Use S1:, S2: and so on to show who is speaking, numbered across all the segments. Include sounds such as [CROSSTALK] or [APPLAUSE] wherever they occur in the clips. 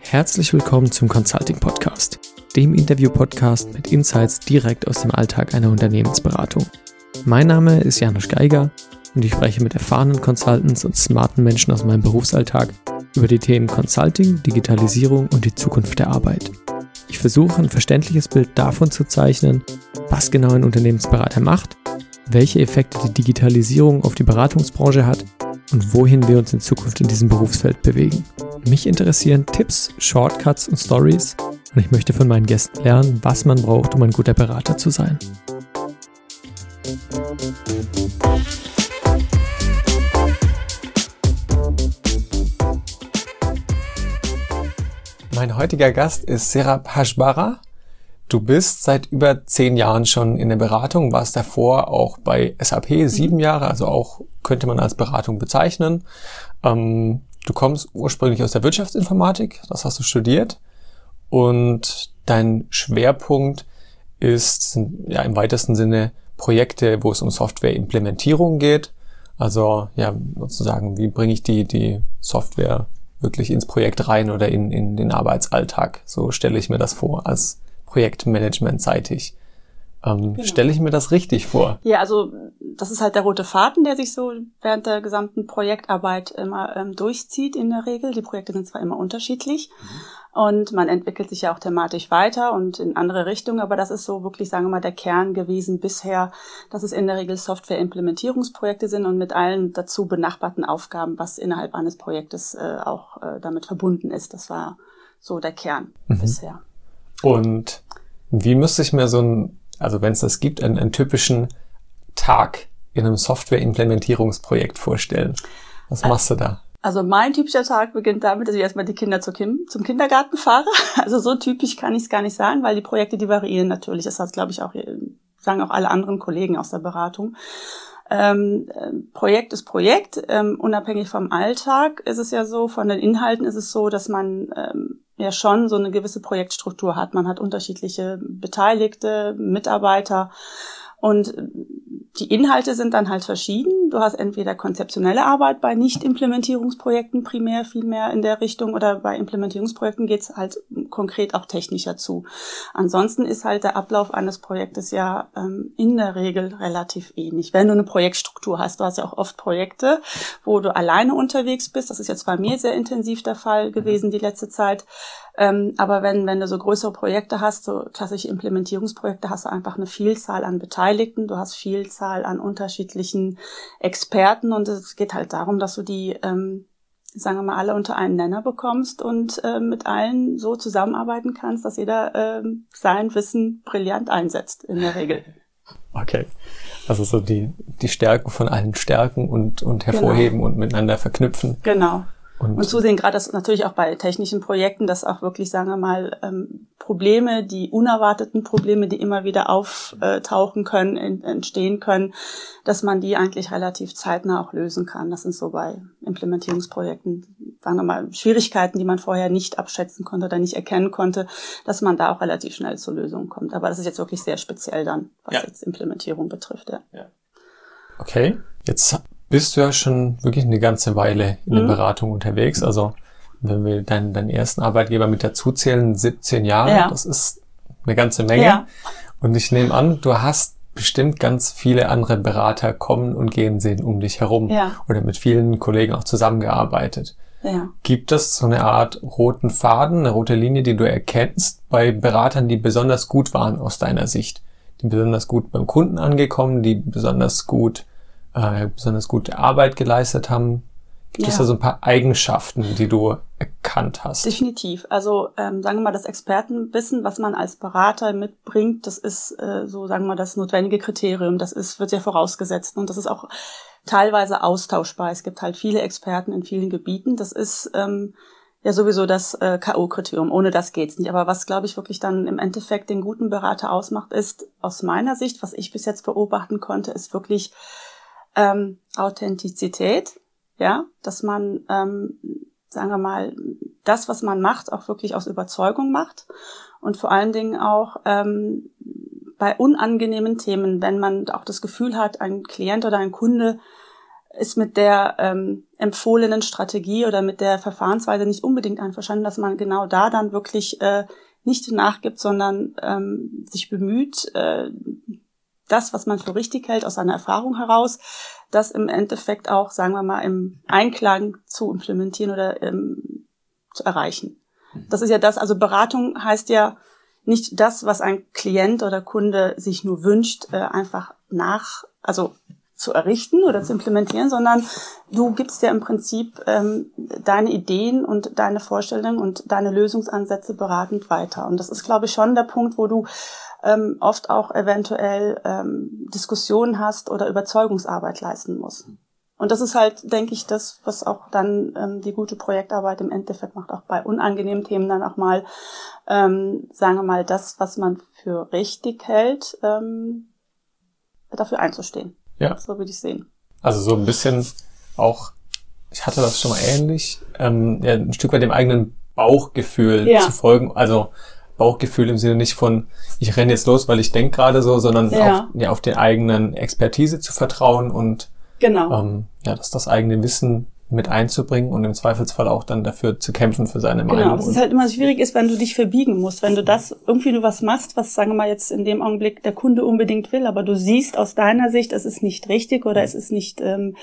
S1: Herzlich willkommen zum Consulting Podcast, dem Interview-Podcast mit Insights direkt aus dem Alltag einer Unternehmensberatung. Mein Name ist Janusz Geiger und ich spreche mit erfahrenen Consultants und smarten Menschen aus meinem Berufsalltag über die Themen Consulting, Digitalisierung und die Zukunft der Arbeit. Ich versuche ein verständliches Bild davon zu zeichnen, was genau ein Unternehmensberater macht, welche Effekte die Digitalisierung auf die Beratungsbranche hat und wohin wir uns in Zukunft in diesem Berufsfeld bewegen. Mich interessieren Tipps, Shortcuts und Stories und ich möchte von meinen Gästen lernen, was man braucht, um ein guter Berater zu sein. Mein heutiger Gast ist Serap Hashbara. Du bist seit über zehn Jahren schon in der Beratung, warst davor auch bei SAP sieben Jahre, also auch könnte man als Beratung bezeichnen. Ähm, du kommst ursprünglich aus der Wirtschaftsinformatik, das hast du studiert und dein Schwerpunkt ist sind, ja im weitesten Sinne Projekte, wo es um Softwareimplementierung geht. Also ja sozusagen, wie bringe ich die die Software wirklich ins Projekt rein oder in, in den Arbeitsalltag? So stelle ich mir das vor als Projektmanagement-seitig. Ähm, genau. Stelle ich mir das richtig vor?
S2: Ja, also das ist halt der rote Faden, der sich so während der gesamten Projektarbeit immer ähm, durchzieht in der Regel. Die Projekte sind zwar immer unterschiedlich mhm. und man entwickelt sich ja auch thematisch weiter und in andere Richtungen, aber das ist so wirklich, sagen wir mal, der Kern gewesen bisher, dass es in der Regel Software-Implementierungsprojekte sind und mit allen dazu benachbarten Aufgaben, was innerhalb eines Projektes äh, auch äh, damit verbunden ist. Das war so der Kern mhm. bisher.
S1: Und wie müsste ich mir so ein, also wenn es das gibt, einen, einen typischen Tag in einem Software-Implementierungsprojekt vorstellen? Was machst du da?
S2: Also mein typischer Tag beginnt damit, dass ich erstmal die Kinder zum Kindergarten fahre. [LAUGHS] Also so typisch kann ich es gar nicht sagen, weil die Projekte, die variieren natürlich. Das hat, glaube ich, auch, sagen auch alle anderen Kollegen aus der Beratung. Ähm, äh, Projekt ist Projekt, ähm, unabhängig vom Alltag ist es ja so, von den Inhalten ist es so, dass man ähm, ja schon so eine gewisse Projektstruktur hat. Man hat unterschiedliche Beteiligte, Mitarbeiter und die Inhalte sind dann halt verschieden. Du hast entweder konzeptionelle Arbeit bei Nicht-Implementierungsprojekten primär viel mehr in der Richtung oder bei Implementierungsprojekten geht's halt konkret auch technischer zu. Ansonsten ist halt der Ablauf eines Projektes ja ähm, in der Regel relativ ähnlich. Wenn du eine Projektstruktur hast, du hast ja auch oft Projekte, wo du alleine unterwegs bist. Das ist jetzt bei mir sehr intensiv der Fall gewesen die letzte Zeit. Ähm, aber wenn, wenn du so größere Projekte hast, so klassische Implementierungsprojekte, hast du einfach eine Vielzahl an Beteiligten, du hast Vielzahl an unterschiedlichen Experten und es geht halt darum, dass du die, ähm, sagen wir mal, alle unter einen Nenner bekommst und äh, mit allen so zusammenarbeiten kannst, dass jeder äh, sein Wissen brillant einsetzt, in der Regel. [LAUGHS]
S1: Okay. Also so die, die Stärken von allen stärken und, und hervorheben genau. und miteinander verknüpfen.
S2: Genau. Und, und zusehen, gerade das natürlich auch bei technischen Projekten, dass auch wirklich, sagen wir mal, ähm, Probleme, die unerwarteten Probleme, die immer wieder auftauchen können, entstehen können, dass man die eigentlich relativ zeitnah auch lösen kann. Das sind so bei Implementierungsprojekten, sagen wir mal, Schwierigkeiten, die man vorher nicht abschätzen konnte oder nicht erkennen konnte, dass man da auch relativ schnell zur Lösung kommt. Aber das ist jetzt wirklich sehr speziell dann, was ja. jetzt Implementierung betrifft. Ja. ja.
S1: Okay, jetzt bist du ja schon wirklich eine ganze Weile in der mhm. Beratung unterwegs. Also wenn wir deinen, deinen ersten Arbeitgeber mit dazu zählen, 17 Jahre, ja. das ist eine ganze Menge. Ja. Und ich nehme an, du hast bestimmt ganz viele andere Berater kommen und gehen sehen um dich herum ja. oder mit vielen Kollegen auch zusammengearbeitet. Ja. Gibt es so eine Art roten Faden, eine rote Linie, die du erkennst bei Beratern, die besonders gut waren aus deiner Sicht? Die besonders gut beim Kunden angekommen, die besonders gut äh, besonders gute Arbeit geleistet haben. Gibt ja. es da so ein paar Eigenschaften, die du erkannt hast?
S2: Definitiv. Also ähm, sagen wir mal, das Expertenwissen, was man als Berater mitbringt, das ist äh, so, sagen wir mal, das notwendige Kriterium. Das ist, wird ja vorausgesetzt und das ist auch teilweise austauschbar. Es gibt halt viele Experten in vielen Gebieten. Das ist ähm, ja sowieso das äh, K.O.-Kriterium. Ohne das geht's nicht. Aber was, glaube ich, wirklich dann im Endeffekt den guten Berater ausmacht, ist aus meiner Sicht, was ich bis jetzt beobachten konnte, ist wirklich ähm, Authentizität, ja, dass man, ähm, sagen wir mal, das, was man macht, auch wirklich aus Überzeugung macht und vor allen Dingen auch ähm, bei unangenehmen Themen, wenn man auch das Gefühl hat, ein Klient oder ein Kunde ist mit der ähm, empfohlenen Strategie oder mit der Verfahrensweise nicht unbedingt einverstanden, dass man genau da dann wirklich äh, nicht nachgibt, sondern ähm, sich bemüht, äh, das, was man für richtig hält, aus seiner Erfahrung heraus, das im Endeffekt auch, sagen wir mal, im Einklang zu implementieren oder ähm, zu erreichen. Das ist ja das, also Beratung heißt ja nicht das, was ein Klient oder Kunde sich nur wünscht, äh, einfach nach, also zu errichten oder zu implementieren, sondern du gibst ja im Prinzip ähm, deine Ideen und deine Vorstellungen und deine Lösungsansätze beratend weiter. Und das ist, glaube ich, schon der Punkt, wo du ähm, oft auch eventuell ähm, Diskussionen hast oder Überzeugungsarbeit leisten musst. Und das ist halt, denke ich, das, was auch dann ähm, die gute Projektarbeit im Endeffekt macht, auch bei unangenehmen Themen dann auch mal, ähm, sagen wir mal, das, was man für richtig hält, ähm, dafür einzustehen.
S1: Ja.
S2: So würde ich sehen.
S1: Also so ein bisschen auch, ich hatte das schon mal ähnlich, ähm, ja, ein Stück weit dem eigenen Bauchgefühl ja. zu folgen. Also Bauchgefühl im Sinne nicht von, ich renne jetzt los, weil ich denke gerade so, sondern ja. Auf, ja, auf der eigenen Expertise zu vertrauen und
S2: Genau.
S1: Ähm, ja, dass das eigene Wissen mit einzubringen und im Zweifelsfall auch dann dafür zu kämpfen für seine Meinung.
S2: Genau, was es halt immer schwierig ist, wenn du dich verbiegen musst, wenn du das irgendwie du was machst, was sagen wir mal jetzt in dem Augenblick der Kunde unbedingt will, aber du siehst aus deiner Sicht, es ist nicht richtig oder es ist nicht ähm,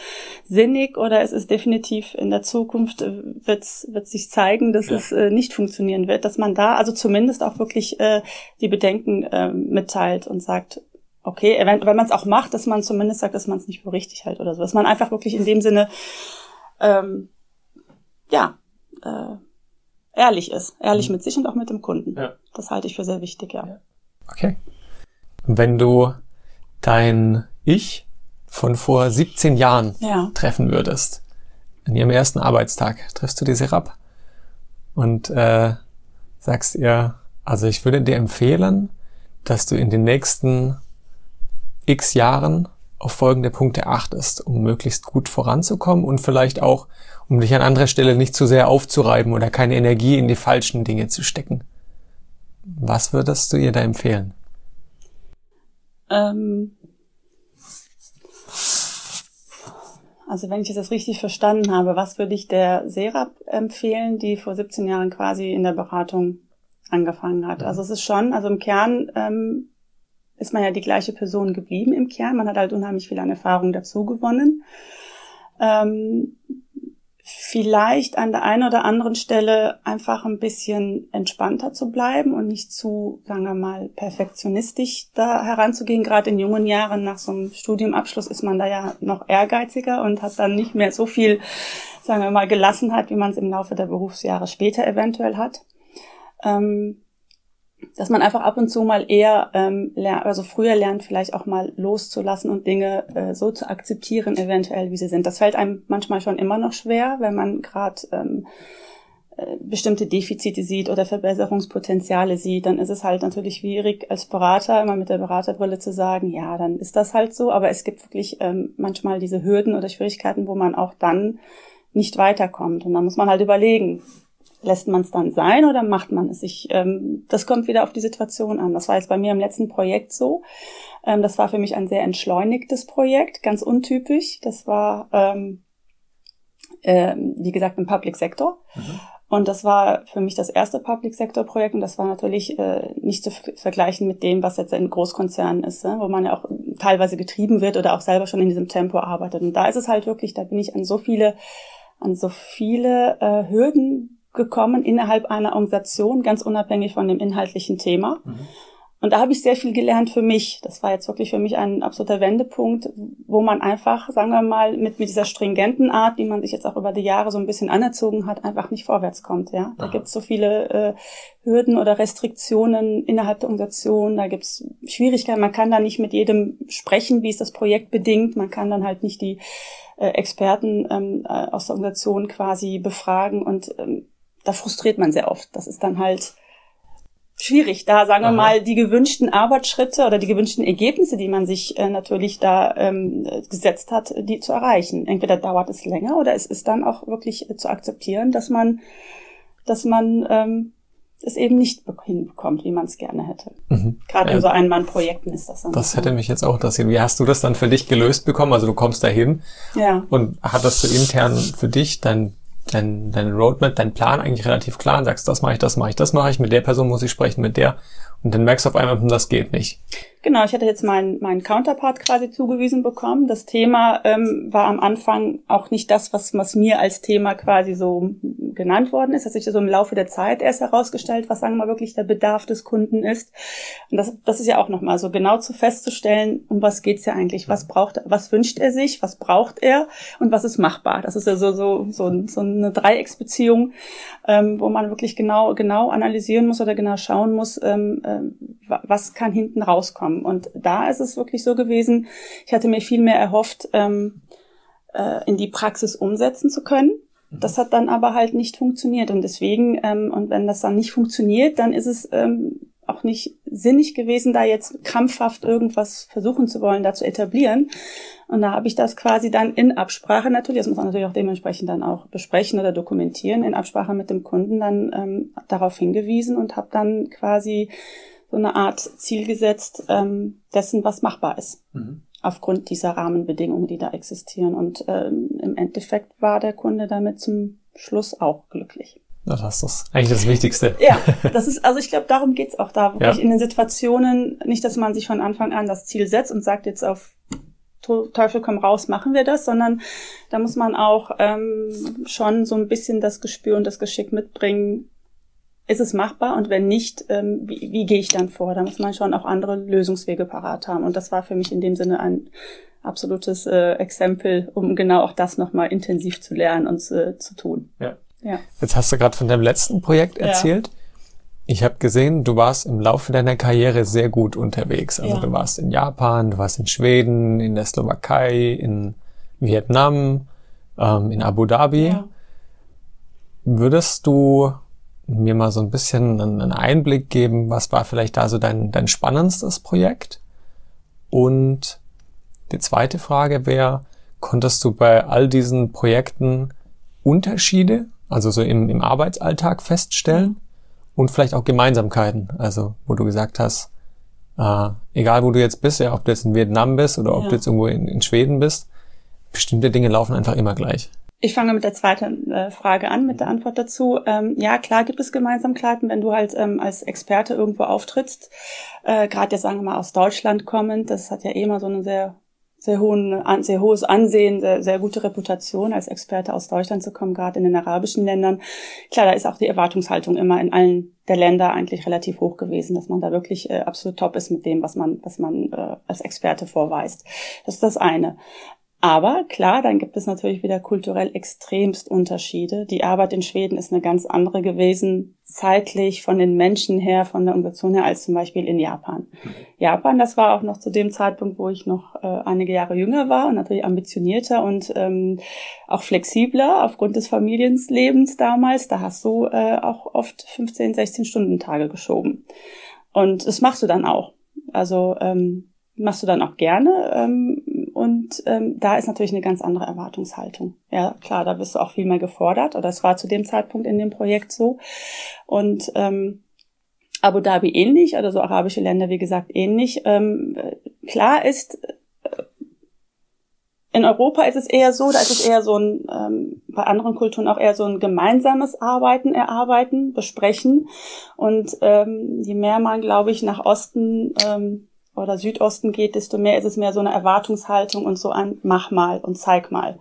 S2: sinnig oder es ist definitiv in der Zukunft äh, wird wird sich zeigen, dass ja. es äh, nicht funktionieren wird, dass man da also zumindest auch wirklich äh, die Bedenken äh, mitteilt und sagt, okay, wenn, wenn man es auch macht, dass man zumindest sagt, dass man es nicht für richtig hält oder so. Dass man einfach wirklich in dem Sinne, ähm, ja, äh, ehrlich ist. Ehrlich mhm. mit sich und auch mit dem Kunden. Ja. Das halte ich für sehr wichtig, ja.
S1: Okay. Wenn du dein Ich von vor 17 Jahren ja. treffen würdest, an ihrem ersten Arbeitstag, triffst du die Serap und äh, sagst ihr, also ich würde dir empfehlen, dass du in den nächsten x Jahren auf folgende Punkte achtest, um möglichst gut voranzukommen und vielleicht auch, um dich an anderer Stelle nicht zu sehr aufzureiben oder keine Energie in die falschen Dinge zu stecken. Was würdest du ihr da empfehlen?
S2: Ähm also wenn ich das richtig verstanden habe, was würde ich der Serap empfehlen, die vor 17 Jahren quasi in der Beratung angefangen hat? Also es ist schon, also im Kern ähm, ist man ja die gleiche Person geblieben im Kern. Man hat halt unheimlich viel an Erfahrung dazu gewonnen. Ähm, vielleicht an der einen oder anderen Stelle einfach ein bisschen entspannter zu bleiben und nicht zu, sagen wir mal, perfektionistisch da heranzugehen. Gerade in jungen Jahren nach so einem Studiumabschluss ist man da ja noch ehrgeiziger und hat dann nicht mehr so viel, sagen wir mal, Gelassenheit, wie man es im Laufe der Berufsjahre später eventuell hat. Ähm, dass man einfach ab und zu mal eher, ähm, also früher lernt, vielleicht auch mal loszulassen und Dinge äh, so zu akzeptieren, eventuell wie sie sind. Das fällt einem manchmal schon immer noch schwer, wenn man gerade ähm, äh, bestimmte Defizite sieht oder Verbesserungspotenziale sieht, dann ist es halt natürlich schwierig als Berater immer mit der Beraterbrille zu sagen, ja, dann ist das halt so. Aber es gibt wirklich ähm, manchmal diese Hürden oder Schwierigkeiten, wo man auch dann nicht weiterkommt. Und dann muss man halt überlegen, lässt man es dann sein oder macht man es? Ich, ähm, das kommt wieder auf die Situation an. Das war jetzt bei mir im letzten Projekt so. Ähm, das war für mich ein sehr entschleunigtes Projekt, ganz untypisch. Das war, ähm, äh, wie gesagt, im Public Sector. Mhm. Und das war für mich das erste Public Sector Projekt und das war natürlich äh, nicht zu vergleichen mit dem, was jetzt in Großkonzernen ist, äh, wo man ja auch teilweise getrieben wird oder auch selber schon in diesem Tempo arbeitet. Und da ist es halt wirklich, da bin ich an so viele, an so viele äh, Hürden gekommen innerhalb einer Organisation, ganz unabhängig von dem inhaltlichen Thema. Mhm. Und da habe ich sehr viel gelernt für mich. Das war jetzt wirklich für mich ein absoluter Wendepunkt, wo man einfach, sagen wir mal, mit, mit dieser stringenten Art, die man sich jetzt auch über die Jahre so ein bisschen anerzogen hat, einfach nicht vorwärts kommt. Ja, Da gibt es so viele äh, Hürden oder Restriktionen innerhalb der Organisation. Da gibt es Schwierigkeiten. Man kann da nicht mit jedem sprechen, wie es das Projekt bedingt. Man kann dann halt nicht die äh, Experten ähm, äh, aus der Organisation quasi befragen und ähm, da frustriert man sehr oft. Das ist dann halt schwierig, da sagen Aha. wir mal die gewünschten Arbeitsschritte oder die gewünschten Ergebnisse, die man sich äh, natürlich da ähm, gesetzt hat, die zu erreichen. Entweder dauert es länger oder es ist dann auch wirklich äh, zu akzeptieren, dass man, dass man ähm, es eben nicht hinbekommt, wie man es gerne hätte. Mhm. Gerade ja. in so Ein-Mann-Projekten ist das dann.
S1: Das hätte mich jetzt auch interessiert. Wie hast du das dann für dich gelöst bekommen? Also du kommst dahin ja. und hattest du intern für dich dein dein, dein Roadmap, dein Plan eigentlich relativ klar und sagst, das mache ich, das mache ich, das mache ich, mit der Person muss ich sprechen, mit der. Und dann merkst du auf einmal, hm, das geht nicht.
S2: Genau, ich hatte jetzt meinen meinen Counterpart quasi zugewiesen bekommen. Das Thema ähm, war am Anfang auch nicht das, was, was mir als Thema quasi so genannt worden ist. Das sich so im Laufe der Zeit erst herausgestellt, was sagen wir wirklich der Bedarf des Kunden ist. Und das, das ist ja auch nochmal so genau zu festzustellen, um was geht's ja eigentlich? Was braucht, was wünscht er sich? Was braucht er? Und was ist machbar? Das ist ja so, so, so, so eine Dreiecksbeziehung, ähm, wo man wirklich genau, genau analysieren muss oder genau schauen muss, ähm, äh, was kann hinten rauskommen. Und da ist es wirklich so gewesen, ich hatte mir viel mehr erhofft, ähm, äh, in die Praxis umsetzen zu können. Das hat dann aber halt nicht funktioniert. Und deswegen, ähm, und wenn das dann nicht funktioniert, dann ist es ähm, auch nicht sinnig gewesen, da jetzt krampfhaft irgendwas versuchen zu wollen, da zu etablieren. Und da habe ich das quasi dann in Absprache natürlich, das muss man natürlich auch dementsprechend dann auch besprechen oder dokumentieren, in Absprache mit dem Kunden dann ähm, darauf hingewiesen und habe dann quasi so eine Art Ziel gesetzt ähm, dessen, was machbar ist. Mhm. Aufgrund dieser Rahmenbedingungen, die da existieren. Und ähm, im Endeffekt war der Kunde damit zum Schluss auch glücklich.
S1: Das ist eigentlich das Wichtigste.
S2: Ja, [LAUGHS] das ist, also ich glaube, darum geht's auch da, wirklich ja. in den Situationen, nicht, dass man sich von Anfang an das Ziel setzt und sagt jetzt auf Teufel komm raus, machen wir das, sondern da muss man auch ähm, schon so ein bisschen das Gespür und das Geschick mitbringen, ist es machbar und wenn nicht, ähm, wie, wie gehe ich dann vor? Da muss man schon auch andere Lösungswege parat haben. Und das war für mich in dem Sinne ein absolutes äh, Exempel, um genau auch das nochmal intensiv zu lernen und äh, zu tun.
S1: Ja. Ja. Jetzt hast du gerade von deinem letzten Projekt erzählt. Ja. Ich habe gesehen, du warst im Laufe deiner Karriere sehr gut unterwegs. Also ja. du warst in Japan, du warst in Schweden, in der Slowakei, in Vietnam, ähm, in Abu Dhabi. Ja. Würdest du mir mal so ein bisschen einen Einblick geben, was war vielleicht da so dein, dein spannendstes Projekt? Und die zweite Frage wäre, konntest du bei all diesen Projekten Unterschiede, also so im, im Arbeitsalltag feststellen und vielleicht auch Gemeinsamkeiten, also wo du gesagt hast, äh, egal wo du jetzt bist, ja, ob du jetzt in Vietnam bist oder ob ja. du jetzt irgendwo in, in Schweden bist, bestimmte Dinge laufen einfach immer gleich.
S2: Ich fange mit der zweiten äh, Frage an, mit der Antwort dazu. Ähm, ja, klar gibt es Gemeinsamkeiten, wenn du halt ähm, als Experte irgendwo auftrittst. Äh, Gerade jetzt sagen wir mal aus Deutschland kommend, das hat ja eh immer so eine sehr sehr, hohen, sehr hohes Ansehen, sehr, sehr gute Reputation als Experte aus Deutschland zu kommen, gerade in den arabischen Ländern. Klar, da ist auch die Erwartungshaltung immer in allen der Länder eigentlich relativ hoch gewesen, dass man da wirklich äh, absolut top ist mit dem, was man, was man äh, als Experte vorweist. Das ist das eine. Aber klar, dann gibt es natürlich wieder kulturell extremst Unterschiede. Die Arbeit in Schweden ist eine ganz andere gewesen, zeitlich von den Menschen her, von der Organisation her, als zum Beispiel in Japan. Japan, das war auch noch zu dem Zeitpunkt, wo ich noch äh, einige Jahre jünger war und natürlich ambitionierter und ähm, auch flexibler aufgrund des Familienlebens damals. Da hast du äh, auch oft 15, 16 Stunden Tage geschoben. Und das machst du dann auch. Also ähm, machst du dann auch gerne. Ähm, und ähm, da ist natürlich eine ganz andere Erwartungshaltung. Ja, klar, da bist du auch viel mehr gefordert. Oder es war zu dem Zeitpunkt in dem Projekt so. Und ähm, Abu Dhabi ähnlich, oder so arabische Länder, wie gesagt, ähnlich. Ähm, klar ist, äh, in Europa ist es eher so, da ist es eher so ein, ähm, bei anderen Kulturen auch eher so ein gemeinsames Arbeiten, Erarbeiten, Besprechen. Und ähm, je mehr man, glaube ich, nach Osten ähm, oder Südosten geht, desto mehr ist es mehr so eine Erwartungshaltung und so ein Mach mal und zeig mal.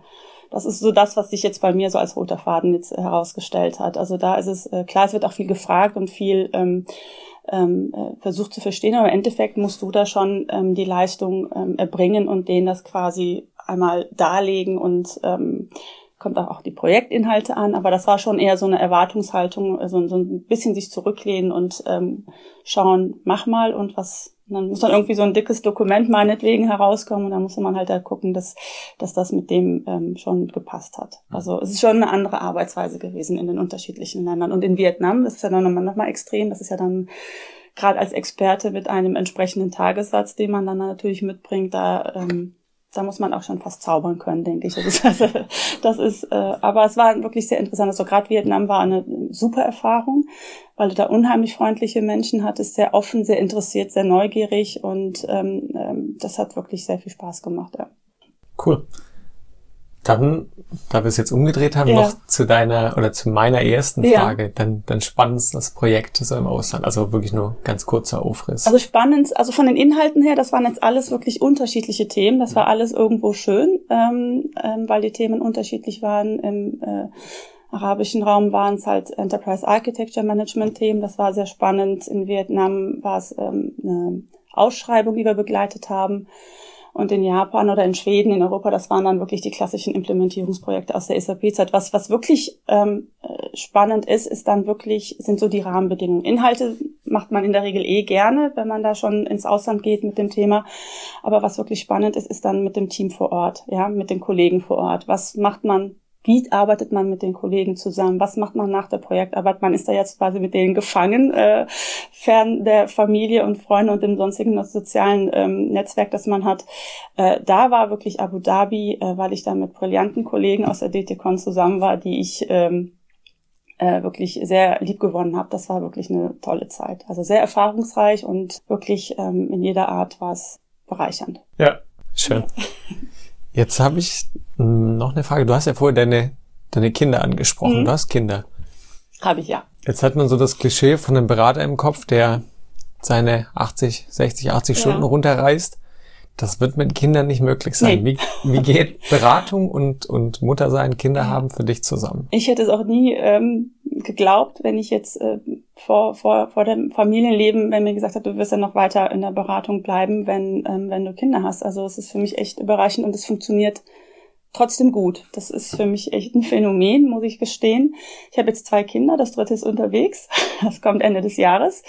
S2: Das ist so das, was sich jetzt bei mir so als roter Faden jetzt herausgestellt hat. Also da ist es, äh, klar, es wird auch viel gefragt und viel ähm, ähm, äh, versucht zu verstehen, aber im Endeffekt musst du da schon ähm, die Leistung ähm, erbringen und denen das quasi einmal darlegen und ähm, kommt auch die Projektinhalte an, aber das war schon eher so eine Erwartungshaltung, also so ein bisschen sich zurücklehnen und ähm, schauen, mach mal und was und dann muss dann irgendwie so ein dickes Dokument meinetwegen herauskommen und dann muss man halt da gucken, dass, dass das mit dem ähm, schon gepasst hat. Also es ist schon eine andere Arbeitsweise gewesen in den unterschiedlichen Ländern. Und in Vietnam, das ist ja dann nochmal noch mal extrem, das ist ja dann gerade als Experte mit einem entsprechenden Tagessatz, den man dann natürlich mitbringt, da ähm, da muss man auch schon fast zaubern können, denke ich. Das ist, [LAUGHS] also, das ist äh, aber es war wirklich sehr interessant. Also gerade Vietnam war eine super Erfahrung, weil du da unheimlich freundliche Menschen hattest, sehr offen, sehr interessiert, sehr neugierig und ähm, ähm, das hat wirklich sehr viel Spaß gemacht. Ja.
S1: Cool. Dann, da wir es jetzt umgedreht haben, ja. noch zu deiner oder zu meiner ersten Frage. Ja. Dann, dann spannend das Projekt so im Ausland. Also wirklich nur ganz kurzer Aufriss.
S2: Also spannend, also von den Inhalten her, das waren jetzt alles wirklich unterschiedliche Themen. Das war alles irgendwo schön, ähm, ähm, weil die Themen unterschiedlich waren. Im äh, arabischen Raum waren es halt Enterprise Architecture Management Themen. Das war sehr spannend. In Vietnam war es ähm, eine Ausschreibung, die wir begleitet haben. Und in Japan oder in Schweden, in Europa, das waren dann wirklich die klassischen Implementierungsprojekte aus der SAP-Zeit. Was, was wirklich ähm, äh, spannend ist, ist dann wirklich, sind so die Rahmenbedingungen. Inhalte macht man in der Regel eh gerne, wenn man da schon ins Ausland geht mit dem Thema. Aber was wirklich spannend ist, ist dann mit dem Team vor Ort, ja, mit den Kollegen vor Ort. Was macht man wie arbeitet man mit den Kollegen zusammen? Was macht man nach der Projektarbeit? Man ist da jetzt quasi mit denen gefangen, äh, fern der Familie und Freunde und dem sonstigen sozialen ähm, Netzwerk, das man hat. Äh, da war wirklich Abu Dhabi, äh, weil ich da mit brillanten Kollegen aus der DTCon zusammen war, die ich ähm, äh, wirklich sehr lieb gewonnen habe. Das war wirklich eine tolle Zeit. Also sehr erfahrungsreich und wirklich ähm, in jeder Art war es bereichernd.
S1: Ja, schön. [LAUGHS] Jetzt habe ich noch eine Frage. Du hast ja vorher deine, deine Kinder angesprochen. Mhm. Du hast Kinder.
S2: Habe ich ja.
S1: Jetzt hat man so das Klischee von einem Berater im Kopf, der seine 80, 60, 80 ja. Stunden runterreißt. Das wird mit Kindern nicht möglich sein. Nee. Wie, wie geht Beratung und, und Muttersein, Kinder haben für dich zusammen?
S2: Ich hätte es auch nie ähm, geglaubt, wenn ich jetzt äh, vor, vor, vor dem Familienleben, wenn mir gesagt hat, du wirst ja noch weiter in der Beratung bleiben, wenn, ähm, wenn du Kinder hast. Also es ist für mich echt überraschend und es funktioniert trotzdem gut. Das ist für mich echt ein Phänomen, muss ich gestehen. Ich habe jetzt zwei Kinder, das dritte ist unterwegs. [LAUGHS] Das kommt Ende des Jahres.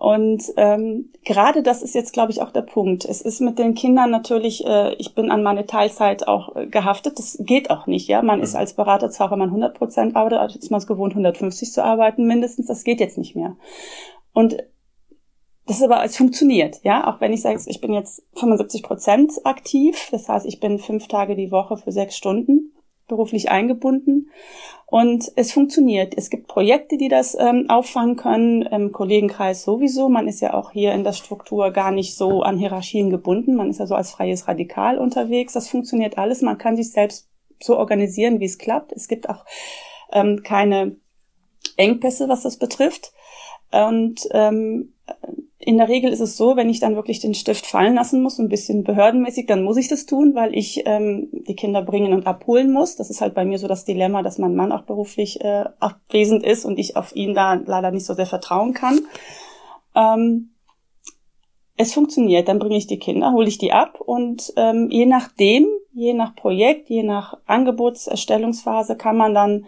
S2: Und ähm, gerade das ist jetzt, glaube ich, auch der Punkt. Es ist mit den Kindern natürlich, äh, ich bin an meine Teilzeit auch äh, gehaftet. Das geht auch nicht, ja. Man ist mhm. als Berater zwar, wenn man 100 Prozent arbeitet, ist man es gewohnt, 150 zu arbeiten mindestens. Das geht jetzt nicht mehr. Und das ist aber, es funktioniert, ja. Auch wenn ich sage, ich bin jetzt 75 Prozent aktiv. Das heißt, ich bin fünf Tage die Woche für sechs Stunden beruflich eingebunden. Und es funktioniert. Es gibt Projekte, die das ähm, auffangen können, im Kollegenkreis sowieso. Man ist ja auch hier in der Struktur gar nicht so an Hierarchien gebunden. Man ist ja so als freies Radikal unterwegs. Das funktioniert alles. Man kann sich selbst so organisieren, wie es klappt. Es gibt auch ähm, keine Engpässe, was das betrifft. Und ähm, in der Regel ist es so, wenn ich dann wirklich den Stift fallen lassen muss, ein bisschen behördenmäßig, dann muss ich das tun, weil ich ähm, die Kinder bringen und abholen muss. Das ist halt bei mir so das Dilemma, dass mein Mann auch beruflich äh, abwesend ist und ich auf ihn da leider nicht so sehr vertrauen kann. Ähm, es funktioniert, dann bringe ich die Kinder, hole ich die ab und ähm, je nachdem, je nach Projekt, je nach Angebotserstellungsphase kann man dann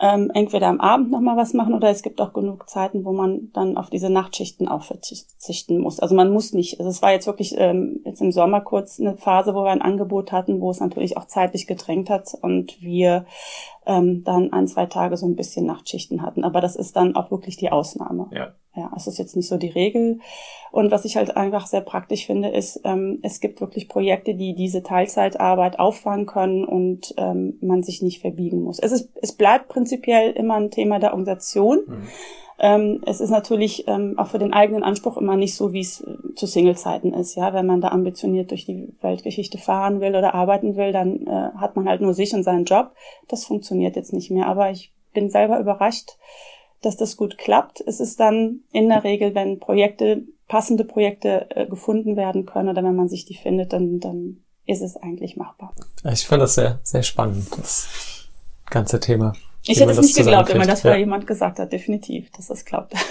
S2: ähm, entweder am Abend nochmal was machen oder es gibt auch genug Zeiten, wo man dann auf diese Nachtschichten auch verzichten muss. Also man muss nicht. Also es war jetzt wirklich ähm, jetzt im Sommer kurz eine Phase, wo wir ein Angebot hatten, wo es natürlich auch zeitlich gedrängt hat und wir ähm, dann ein, zwei Tage so ein bisschen Nachtschichten hatten. Aber das ist dann auch wirklich die Ausnahme. Ja. Ja, es ist jetzt nicht so die Regel. Und was ich halt einfach sehr praktisch finde, ist, ähm, es gibt wirklich Projekte, die diese Teilzeitarbeit auffangen können und ähm, man sich nicht verbiegen muss. Es ist, es bleibt prinzipiell immer ein Thema der Organisation. Mhm. Ähm, es ist natürlich ähm, auch für den eigenen Anspruch immer nicht so, wie es äh, zu Single-Zeiten ist. Ja, wenn man da ambitioniert durch die Weltgeschichte fahren will oder arbeiten will, dann äh, hat man halt nur sich und seinen Job. Das funktioniert jetzt nicht mehr. Aber ich bin selber überrascht, dass das gut klappt. Es ist dann in der Regel, wenn Projekte, passende Projekte äh, gefunden werden können oder wenn man sich die findet, dann, dann ist es eigentlich machbar.
S1: Ich fand das sehr, sehr spannend, das ganze Thema.
S2: Ich hätte es nicht geglaubt, wenn man das vorher ja. jemand gesagt hat, definitiv, dass das klappt. [LAUGHS]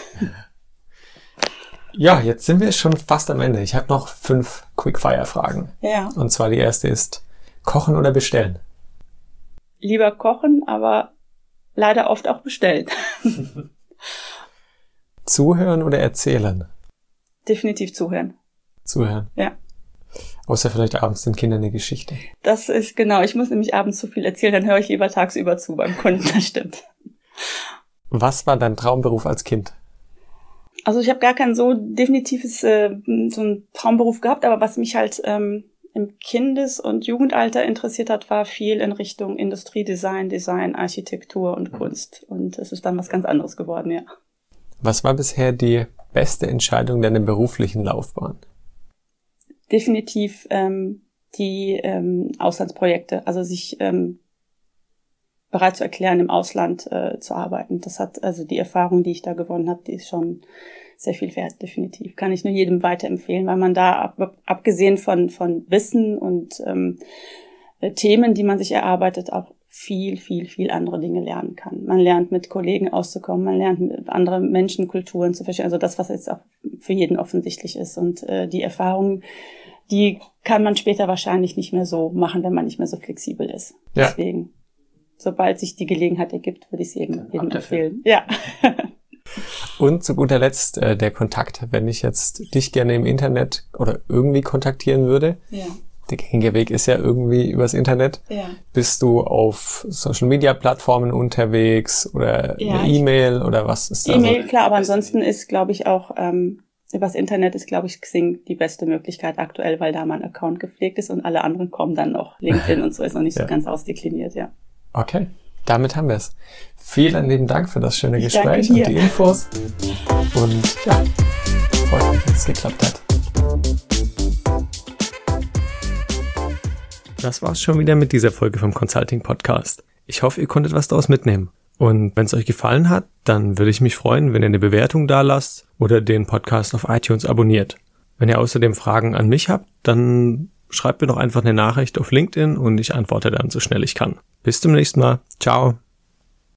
S1: Ja, jetzt sind wir schon fast am Ende. Ich habe noch fünf Quickfire-Fragen.
S2: Ja.
S1: Und zwar die erste ist, kochen oder bestellen?
S2: Lieber kochen, aber leider oft auch bestellen. [LAUGHS]
S1: zuhören oder erzählen?
S2: Definitiv zuhören.
S1: Zuhören.
S2: Ja.
S1: Außer vielleicht abends den Kindern eine Geschichte.
S2: Das ist genau. Ich muss nämlich abends zu viel erzählen, dann höre ich lieber tagsüber zu beim Kunden. Das stimmt.
S1: Was war dein Traumberuf als Kind?
S2: Also ich habe gar kein so definitives äh, so einen Traumberuf gehabt, aber was mich halt ähm, im Kindes- und Jugendalter interessiert hat, war viel in Richtung Industriedesign, Design, Architektur und Kunst. Und es ist dann was ganz anderes geworden, ja.
S1: Was war bisher die beste Entscheidung deiner beruflichen Laufbahn?
S2: Definitiv ähm, die ähm, Auslandsprojekte, also sich ähm, bereit zu erklären, im Ausland äh, zu arbeiten. Das hat also die Erfahrung, die ich da gewonnen habe, die ist schon sehr viel wert, definitiv. Kann ich nur jedem weiterempfehlen, weil man da ab, abgesehen von, von Wissen und ähm, äh, Themen, die man sich erarbeitet, auch viel, viel, viel andere Dinge lernen kann. Man lernt mit Kollegen auszukommen, man lernt mit andere Menschenkulturen zu verstehen, also das, was jetzt auch für jeden offensichtlich ist. Und äh, die Erfahrungen, die kann man später wahrscheinlich nicht mehr so machen, wenn man nicht mehr so flexibel ist. Ja. Deswegen, sobald sich die Gelegenheit ergibt, würde ich es jedem, jedem empfehlen. Ja. [LAUGHS]
S1: Und zu guter Letzt äh, der Kontakt, wenn ich jetzt dich gerne im Internet oder irgendwie kontaktieren würde. Ja. Der gängige Weg ist ja irgendwie übers Internet. Ja. Bist du auf Social Media Plattformen unterwegs oder ja, E-Mail oder was ist
S2: das? E-Mail, so? klar, aber ansonsten ist, glaube ich, auch ähm, übers Internet ist, glaube ich, Xing die beste Möglichkeit aktuell, weil da mein Account gepflegt ist und alle anderen kommen dann noch. [LAUGHS] LinkedIn und so ist noch nicht ja. so ganz ausdekliniert, ja.
S1: Okay damit haben wir es. Vielen lieben Dank für das schöne Gespräch und die Infos. Und ja, freut mich, dass es geklappt hat. Das war's schon wieder mit dieser Folge vom Consulting Podcast. Ich hoffe, ihr konntet was daraus mitnehmen. Und wenn es euch gefallen hat, dann würde ich mich freuen, wenn ihr eine Bewertung da lasst oder den Podcast auf iTunes abonniert. Wenn ihr außerdem Fragen an mich habt, dann schreibt mir doch einfach eine Nachricht auf LinkedIn und ich antworte dann so schnell ich kann. Bis zum nächsten Mal. Ciao.